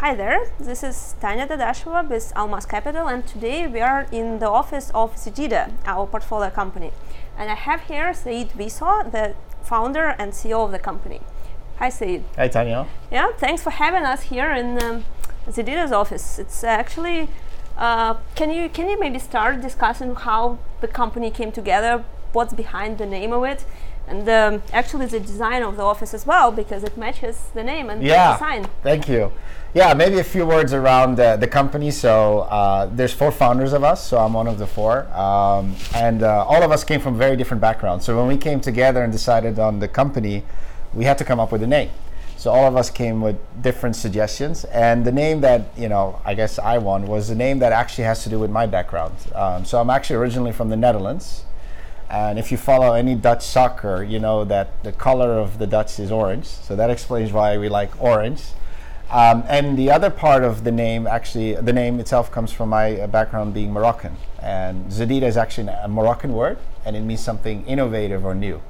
Hi there, this is Tanya Dadasheva with Almaz Capital, and today we are in the office of Zededa, our portfolio company. And I have here Said Ouissal, the founder and CEO of the company. Hi, Said. Hi, Tanya. Yeah, thanks for having us here in um, Zededa's office. It's actually, uh, can you can you maybe start discussing how the company came together, what's behind the name of it, and um, actually the design of the office as well, because it matches the name and Yeah. the design. Thank you. Yeah, maybe a few words around uh, the company. So uh, there's four founders of us, so I'm one of the four, um, and uh, all of us came from very different backgrounds. So when we came together and decided on the company, we had to come up with a name. So all of us came with different suggestions, and the name that you know, I guess I won was the name that actually has to do with my background. Um, so I'm actually originally from the Netherlands. And if you follow any Dutch soccer, you know that the color of the Dutch is orange. So that explains why we like orange. Um, and the other part of the name, actually, the name itself comes from my uh, background being Moroccan. And Zededa is actually a Moroccan word, and it means something innovative or new.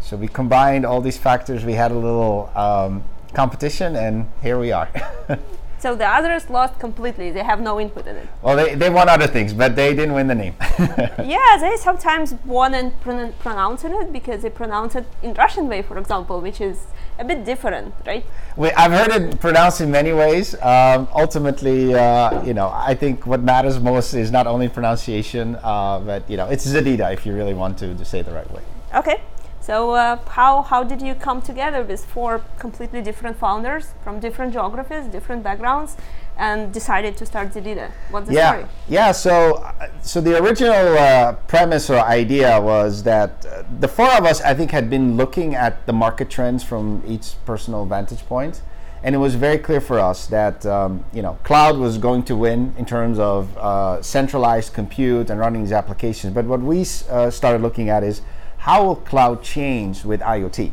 So we combined all these factors. We had a little um, competition, and here we are. So the others lost completely; they have no input in it. well, they, they won other things, but they didn't win the name. yeah, they sometimes won in pron- pronouncing it because they pronounce it in Russian way, for example, which is a bit different, right? We, I've heard it pronounced in many ways. Um, ultimately, uh, you know, I think what matters most is not only pronunciation, uh, but you know, it's Zededa if you really want to, to say it the right way. Okay. So uh, how how did you come together with four completely different founders from different geographies, different backgrounds, and decided to start Zededa? What's the yeah, story? yeah. So, uh, so the original uh, premise or idea was that uh, the four of us, I think, had been looking at the market trends from each personal vantage point, and it was very clear for us that um, you know cloud was going to win in terms of uh, centralized compute and running these applications. But what we uh, started looking at is how will cloud change with IoT?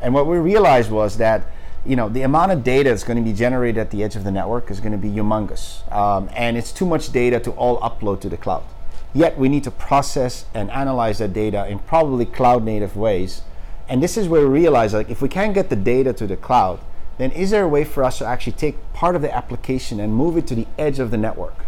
And what we realized was that you know the amount of data that's going to be generated at the edge of the network is going to be humongous, um, and it's too much data to all upload to the cloud. Yet we need to process and analyze that data in probably cloud native ways. And this is where we realize like if we can't get the data to the cloud, then is there a way for us to actually take part of the application and move it to the edge of the network?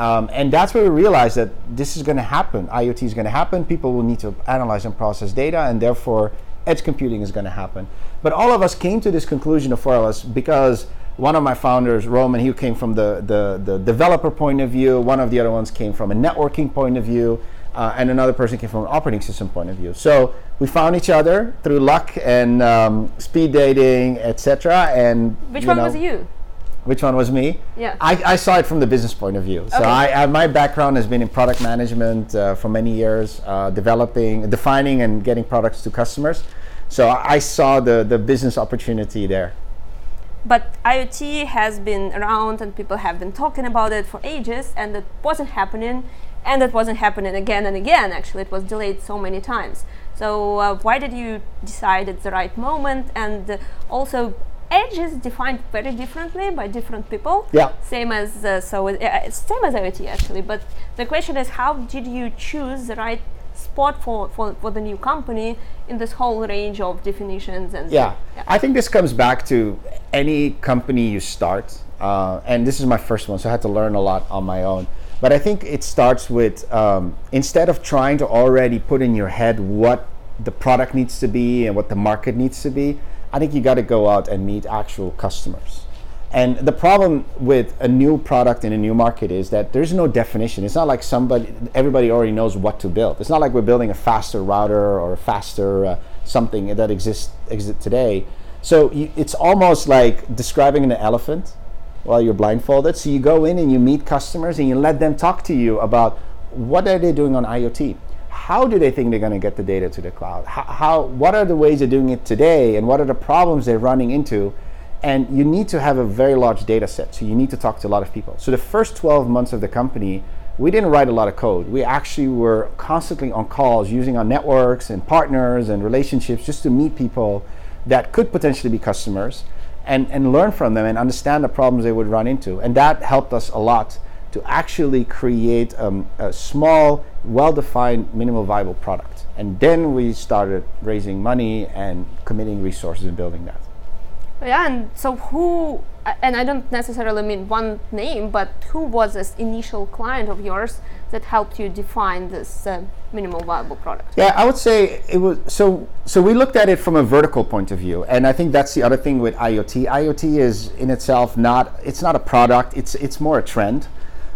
Um, and that's where we realized that this is going to happen. IoT is going to happen. People will need to analyze and process data, and therefore, edge computing is going to happen. But all of us came to this conclusion, the four of us, because one of my founders, Roman, he came from the, the, the developer point of view. One of the other ones came from a networking point of view. Uh, and another person came from an operating system point of view. So we found each other through luck and um, speed dating, etc. And Which one know- was you? Which one was me? Yeah. I, I saw it from the business point of view. So Okay. I, I, my background has been in product management uh, for many years, uh, developing, defining, and getting products to customers. So I saw the, the business opportunity there. But IoT has been around and people have been talking about it for ages, and it wasn't happening, and it wasn't happening again and again. Actually, it was delayed so many times. So, uh, why did you decide it's the right moment? And uh, also, edge is defined very differently by different people. Yeah. Same as uh, so, it, uh, it's same as IoT actually. But the question is, how did you choose the right spot for, for, for the new company in this whole range of definitions and Yeah. I think this comes back to any company you start. Uh, and this is my first one, so I had to learn a lot on my own. But I think it starts with um, instead of trying to already put in your head what the product needs to be and what the market needs to be, I think you got to go out and meet actual customers. And the problem with a new product in a new market is that there's no definition. It's not like somebody, everybody already knows what to build. It's not like we're building a faster router or a faster uh, something that exists exist today. So you, it's almost like describing an elephant while you're blindfolded. So you go in and you meet customers and you let them talk to you about what are they doing on IoT. How do they think they're going to get the data to the cloud? How, how what are the ways they're doing it today, and what are the problems they're running into? And you need to have a very large data set. So you need to talk to a lot of people. So the first 12 months of the company, we didn't write a lot of code. We actually were constantly on calls using our networks and partners and relationships just to meet people that could potentially be customers and, and learn from them and understand the problems they would run into. And that helped us a lot to actually create um, a small, well defined, minimal viable product. And then we started raising money and committing resources and building that. Yeah, and so who and I don't necessarily mean one name, but who was this initial client of yours that helped you define this uh, minimal viable product? Yeah, I would say it was so. So we looked at it from a vertical point of view, and I think that's the other thing with IoT. IoT is in itself not it's not a product. It's it's more a trend.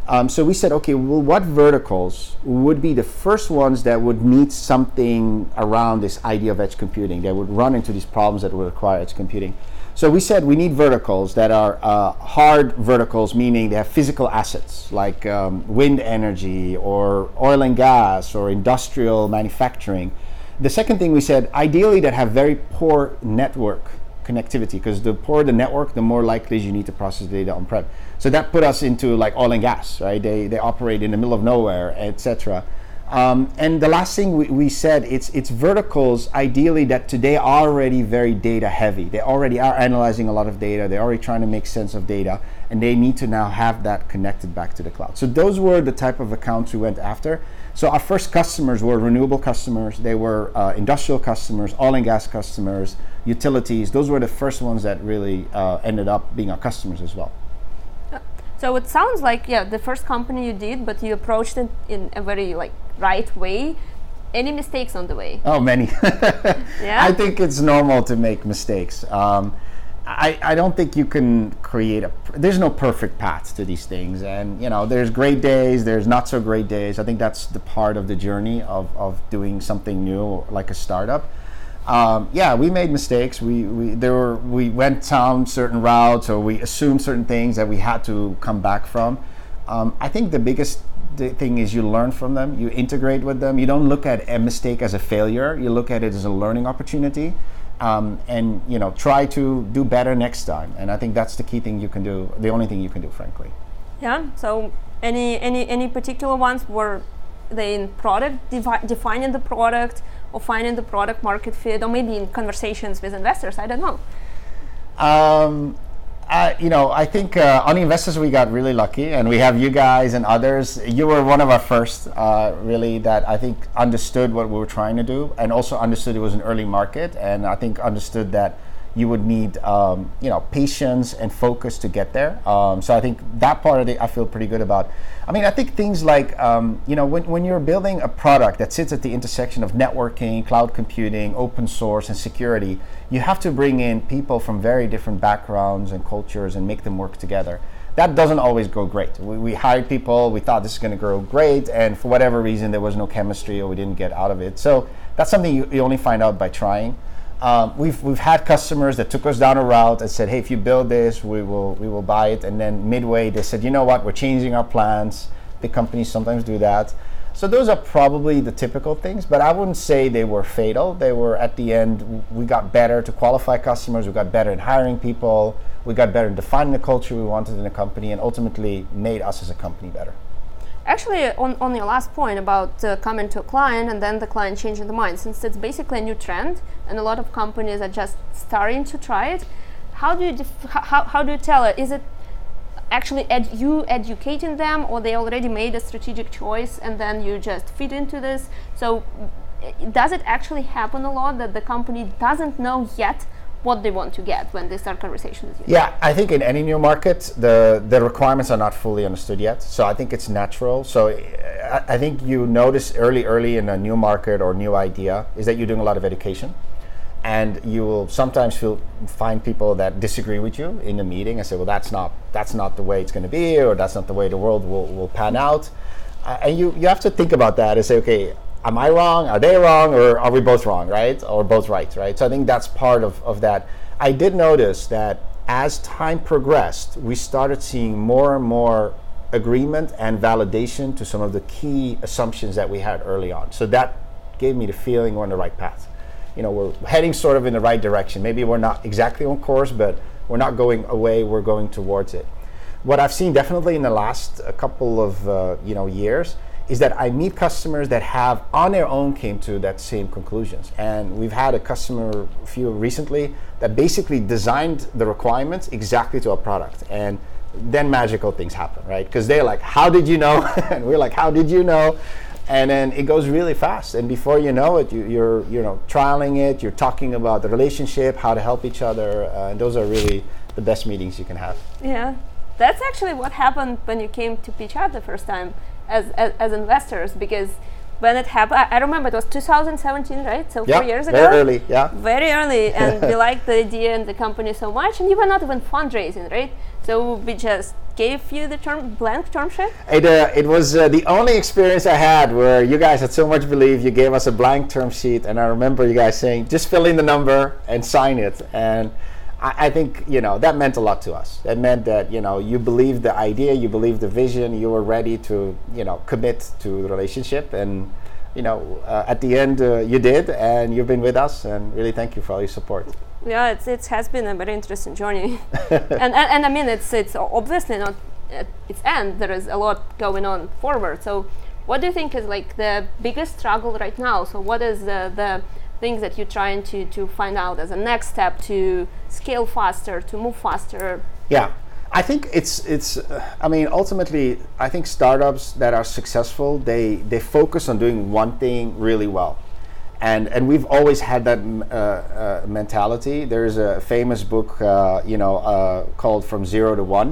Um, so we said, okay, well, what verticals would be the first ones that would need something around this idea of edge computing? That would run into these problems that would require edge computing. So we said we need verticals that are uh, hard verticals, meaning they have physical assets like um, wind energy or oil and gas or industrial manufacturing. The second thing we said, ideally, that have very poor network connectivity, because the poorer the network, the more likely you need to process data on prem. So that put us into like oil and gas, right? They, they operate in the middle of nowhere, etc. Um, and the last thing we, we, said, it's, it's verticals ideally that today are already very data heavy. They already are analyzing a lot of data. They're already trying to make sense of data and they need to now have that connected back to the cloud. So those were the type of accounts we went after. So our first customers were renewable customers. They were uh, industrial customers, oil and gas customers, utilities. Those were the first ones that really uh, ended up being our customers as well. So it sounds like yeah, the first company you did, but you approached it in a very like right way. Any mistakes on the way? Oh, many. yeah. I think it's normal to make mistakes. Um, I, I don't think you can create a there's no perfect path to these things. And you know there's great days there's not so great days. I think that's the part of the journey of, of doing something new like a startup. Um, yeah we made mistakes. We, we there were we went down certain routes or we assumed certain things that we had to come back from. Um, i think the biggest thing is you learn from them, you integrate with them. You don't look at a mistake as a failure. You look at it as a learning opportunity, um, and you know try to do better next time. And I think that's the key thing you can do. The only thing you can do, frankly. Yeah. So any any any particular ones were they in product devi- defining the product or finding the product market fit or maybe in conversations with investors. I don't know. Um, uh, you know, I think uh, on investors we got really lucky, and we have you guys and others. You were one of our first, uh, really, that I think understood what we were trying to do, and also understood it was an early market, and I think understood that you would need um, you know patience and focus to get there. Um, so I think that part of it I feel pretty good about. I mean, I think things like um, you know when, when you're building a product that sits at the intersection of networking, cloud computing, open source, and security, you have to bring in people from very different backgrounds and cultures and make them work together. That doesn't always go great. We, we hired people, we thought this is going to grow great, and for whatever reason, there was no chemistry or we didn't get out of it. So that's something you, you only find out by trying. Um, we've, we've had customers that took us down a route and said, hey, if you build this, we will, we will buy it. And then midway, they said, you know what, we're changing our plans. The companies sometimes do that. So those are probably the typical things, but I wouldn't say they were fatal. They were at the end, we got better to qualify customers, we got better in hiring people, we got better in defining the culture we wanted in a company, and ultimately made us as a company better. Actually, on, on your last point about uh, coming to a client and then the client changing the mind, since it's basically a new trend and a lot of companies are just starting to try it, how do you def- how, how do you tell it? Is it actually ed- you educating them or they already made a strategic choice and then you just fit into this? So does it actually happen a lot that the company doesn't know yet what they want to get when they start conversations. Yeah, I think in any new market, the the requirements are not fully understood yet. So I think it's natural. So I, I think you notice early, early in a new market or new idea is that you're doing a lot of education, and you will sometimes feel find people that disagree with you in a meeting and say, well, that's not that's not the way it's going to be, or that's not the way the world will, will pan out. Uh, and you you have to think about that and say, okay, am I wrong? Are they wrong? Or are we both wrong, right? Or both right, right? So I think that's part of, of that. I did notice that as time progressed, we started seeing more and more agreement and validation to some of the key assumptions that we had early on. So that gave me the feeling we're on the right path. You know, we're heading sort of in the right direction. Maybe we're not exactly on course, but we're not going away, we're going towards it. What I've seen definitely in the last couple of uh, you know years is that I meet customers that have on their own came to that same conclusions. And we've had a customer few recently that basically designed the requirements exactly to our product. And then magical things happen, right? Because they're like, how did you know? and we're like, how did you know? And then it goes really fast. And before you know it, you, are you know trialing it. You're talking about the relationship, how to help each other, uh, and those are really the best meetings you can have. Yeah, that's actually what happened when you came to pitch out the first time as, as, as investors because when it happened, I, I remember it was 2017, right? So Yeah, four years ago. very early. Yeah. Very early, and we liked the idea and the company so much, and you were not even fundraising, right? So we just gave you the term blank term sheet. It, uh, it was uh, the only experience I had where you guys had so much belief. You gave us a blank term sheet, and I remember you guys saying, "Just fill in the number and sign it." And I, I think you know that meant a lot to us. It meant that you know you believed the idea, you believed the vision, you were ready to you know commit to the relationship, and you know uh, at the end uh, you did, and you've been with us, and really thank you for all your support. Yeah, it's, it has been a very interesting journey, and, and and I mean it's it's obviously not at its end. There is a lot going on forward. So, what do you think is like the biggest struggle right now? So, what is the the things that you're trying to to find out as a next step to scale faster, to move faster? Yeah, I think it's it's. Uh, I mean, ultimately, I think startups that are successful they they focus on doing one thing really well, and and we've always had that uh, uh, mentality. There's a famous book, uh, you know, uh, called From Zero to One.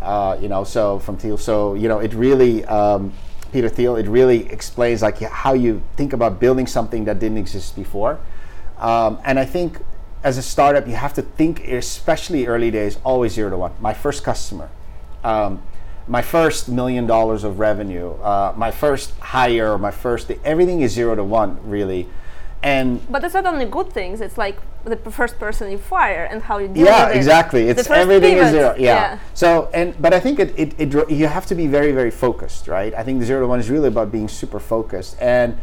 Uh, you know, so from Thiel. So you know, it really. Um, Peter Thiel, it really explains like how you think about building something that didn't exist before, um, and I think as a startup, you have to think, especially early days, always zero to one. My first customer, um, my first million dollars of revenue, uh, my first hire, my first, everything is zero to one, really. And But it's not only good things. It's like the first person you fire and how you deal yeah, with it. Yeah exactly. It's everything is zero. Yeah. yeah. So and but I think it, it, it you have to be very very focused, right? I think the zero to one is really about being super focused and.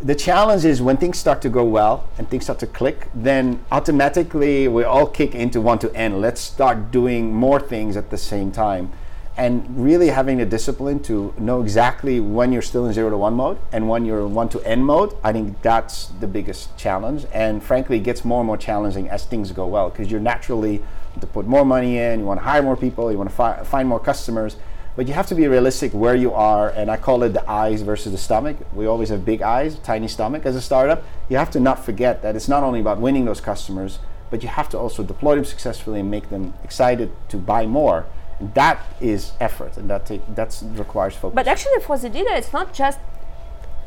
The challenge is when things start to go well and things start to click, then automatically we all kick into want to end. Let's start doing more things at the same time. And really having the discipline to know exactly when you're still in zero to one mode and when you're one to end mode, I think that's the biggest challenge. And frankly, it gets more and more challenging as things go well because you're naturally to put more money in, you want to hire more people, you want to fi- find more customers, but you have to be realistic where you are. And I call it the eyes versus the stomach. We always have big eyes, tiny stomach as a startup. You have to not forget that it's not only about winning those customers, but you have to also deploy them successfully and make them excited to buy more. That is effort, and that that's requires focus. But actually, for Zededa, it's not just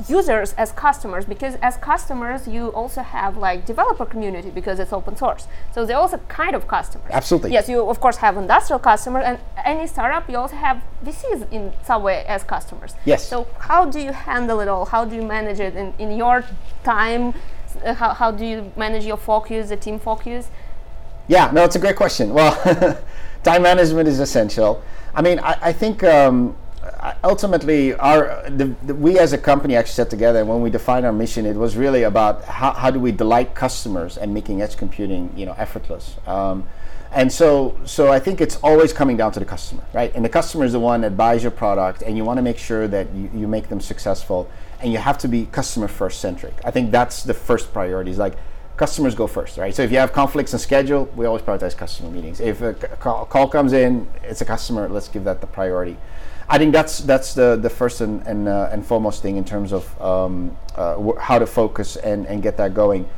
users as customers because as customers you also have like developer community because it's open source so they're also kind of customers Absolutely. yes you of course have industrial customers and any startup you also have vcs in some way as customers Yes. so how do you handle it all how do you manage it in, in your time Uh, how, how do you manage your focus the team focus Yeah, no, it's a great question. Well, time management is essential. I mean, I, I think um, ultimately, our the, the, we as a company actually sat together, and when we defined our mission, it was really about how, how do we delight customers and making edge computing, you know, effortless. Um, and so, so I think it's always coming down to the customer, right? And the customer is the one that buys your product, and you want to make sure that you, you make them successful, and you have to be customer first centric. I think that's the first priority. Is like customers go first, right? So if you have conflicts in schedule, we always prioritize customer meetings. If a call, comes in, it's a customer, let's give that the priority. I think that's that's the, the first and and, uh, and foremost thing in terms of um, uh, wh- how to focus and, and get that going.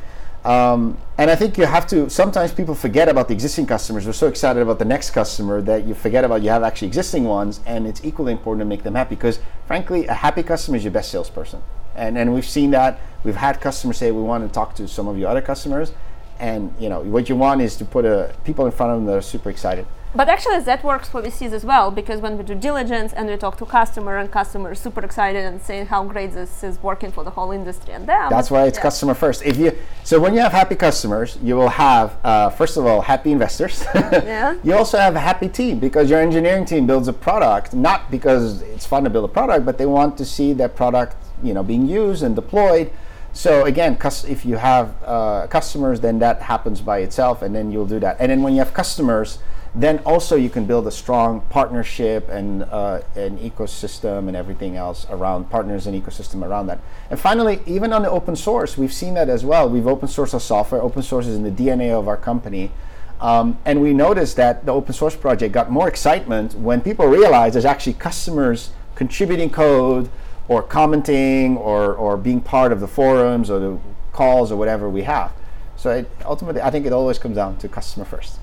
Um, and I think you have to. Sometimes people forget about the existing customers. We're so excited about the next customer that you forget about you have actually existing ones, and it's equally important to make them happy because, frankly, a happy customer is your best salesperson. And and we've seen that. We've had customers say we want to talk to some of your other customers, and you know what you want is to put a, people in front of them that are super excited. But actually, that works for VCs as well because when we do diligence and we talk to customer and customer is super excited and saying how great this is working for the whole industry and them. That's why it's yeah. customer first. If you so when you have happy customers, you will have uh, first of all happy investors. Yeah. You also have a happy team because your engineering team builds a product not because it's fun to build a product, but they want to see that product you know being used and deployed. So again, if you have uh, customers, then that happens by itself, and then you'll do that. And then when you have customers, then also you can build a strong partnership and uh, an ecosystem and everything else around partners and ecosystem around that. And finally, even on the open source, we've seen that as well. We've open sourced our software. Open source is in the DNA of our company. Um, and we noticed that the open source project got more excitement when people realized there's actually customers contributing code or commenting or, or being part of the forums or the calls or whatever we have. So it, ultimately, I think it always comes down to customer first.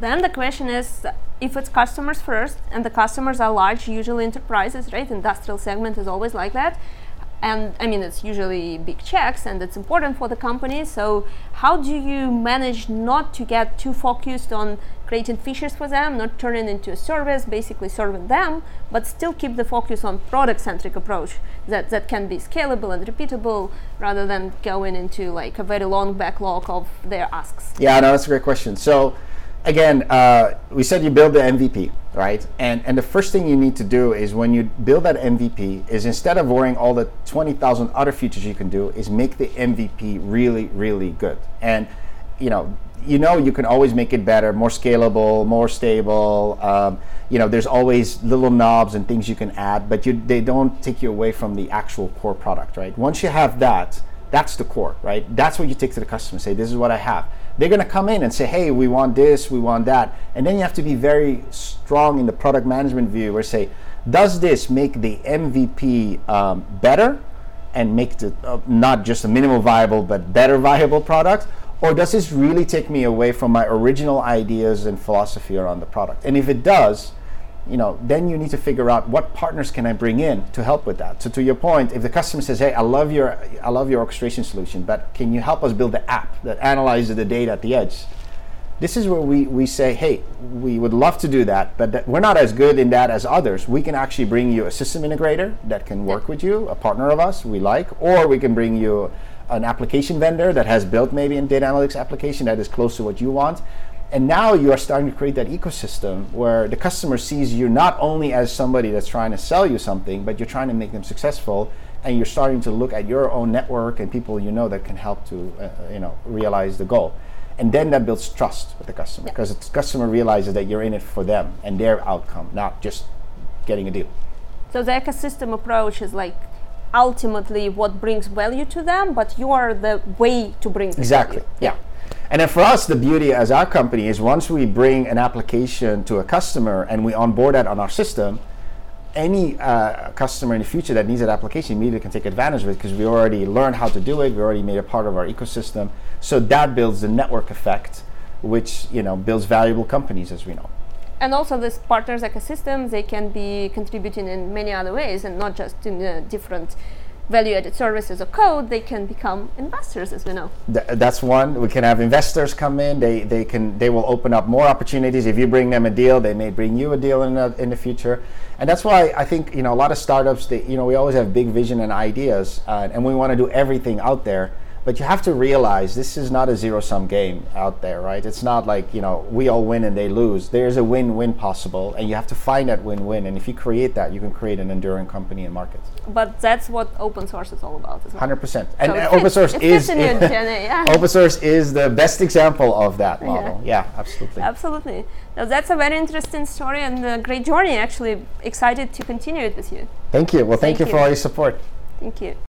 Then the question is if it's customers first, and the customers are large, usually enterprises, right? Industrial segment is always like that. And I mean, it's usually big checks and it's important for the company. So, how do you manage not to get too focused on creating features for them, not turning into a service, basically serving them, but still keep the focus on product centric approach that, that can be scalable and repeatable rather than going into like a very long backlog of their asks? Yeah, no, that's a great question. So, again, uh, we said you build the MVP, right? And and the first thing you need to do is when you build that MVP is instead of worrying all the twenty thousand other features you can do, is make the MVP really, really good. And you know, you know, you can always make it better, more scalable, more stable. Um, you know, there's always little knobs and things you can add, but you, they don't take you away from the actual core product, right? Once you have that, that's the core, right? That's what you take to the customer. Say, this is what I have they're going to come in and say, hey, we want this, we want that. And then you have to be very strong in the product management view where say, does this make the MVP um, better and make it uh, not just a minimal viable but better viable product? Or does this really take me away from my original ideas and philosophy around the product? And if it does, you know, then you need to figure out what partners can I bring in to help with that. So to your point, if the customer says, "Hey, I love your I love your orchestration solution, but can you help us build the app that analyzes the data at the edge?" This is where we, we say, hey, we would love to do that, but that we're not as good in that as others. We can actually bring you a system integrator that can work with you, a partner of us we like, or we can bring you an application vendor that has built maybe a data analytics application that is close to what you want and now you are starting to create that ecosystem where the customer sees you not only as somebody that's trying to sell you something, but you're trying to make them successful, and you're starting to look at your own network and people you know that can help to, uh, uh you know, realize the goal. And then that builds trust with the customer because the customer realizes that you're in it for them and their outcome, not just getting a deal. So the ecosystem approach is like ultimately what brings value to them, but you are the way to bring exactly. Yeah. And then for us, the beauty as our company is once we bring an application to a customer and we onboard that on our system, any uh, customer in the future that needs that application immediately can take advantage of it because we already learned how to do it. We already made it part of our ecosystem. So that builds the network effect, which you know builds valuable companies as we know. And also, this partners ecosystem they can be contributing in many other ways, and not just in uh, different value-added services or code, they can become investors, as we know. Th- that's one. We can have investors come in. They they can they will open up more opportunities. If you bring them a deal, they may bring you a deal in the, in the future. And that's why I think you know a lot of startups. They, you know we always have big vision and ideas, uh, and we want to do everything out there. But you have to realize this is not a zero sum game out there, right? It's not like, you know, we all win and they lose. There's a win win possible, and you have to find that win win. And if you create that, you can create an enduring company and market. But that's what open source is all about, well. 100%. And so open source is yeah. open source is the best example of that model. Yeah, yeah absolutely. Absolutely. Now that's a very interesting story and a great journey. Actually, excited to continue it with you. Thank you. Well, thank, thank you for all your support. Thank you.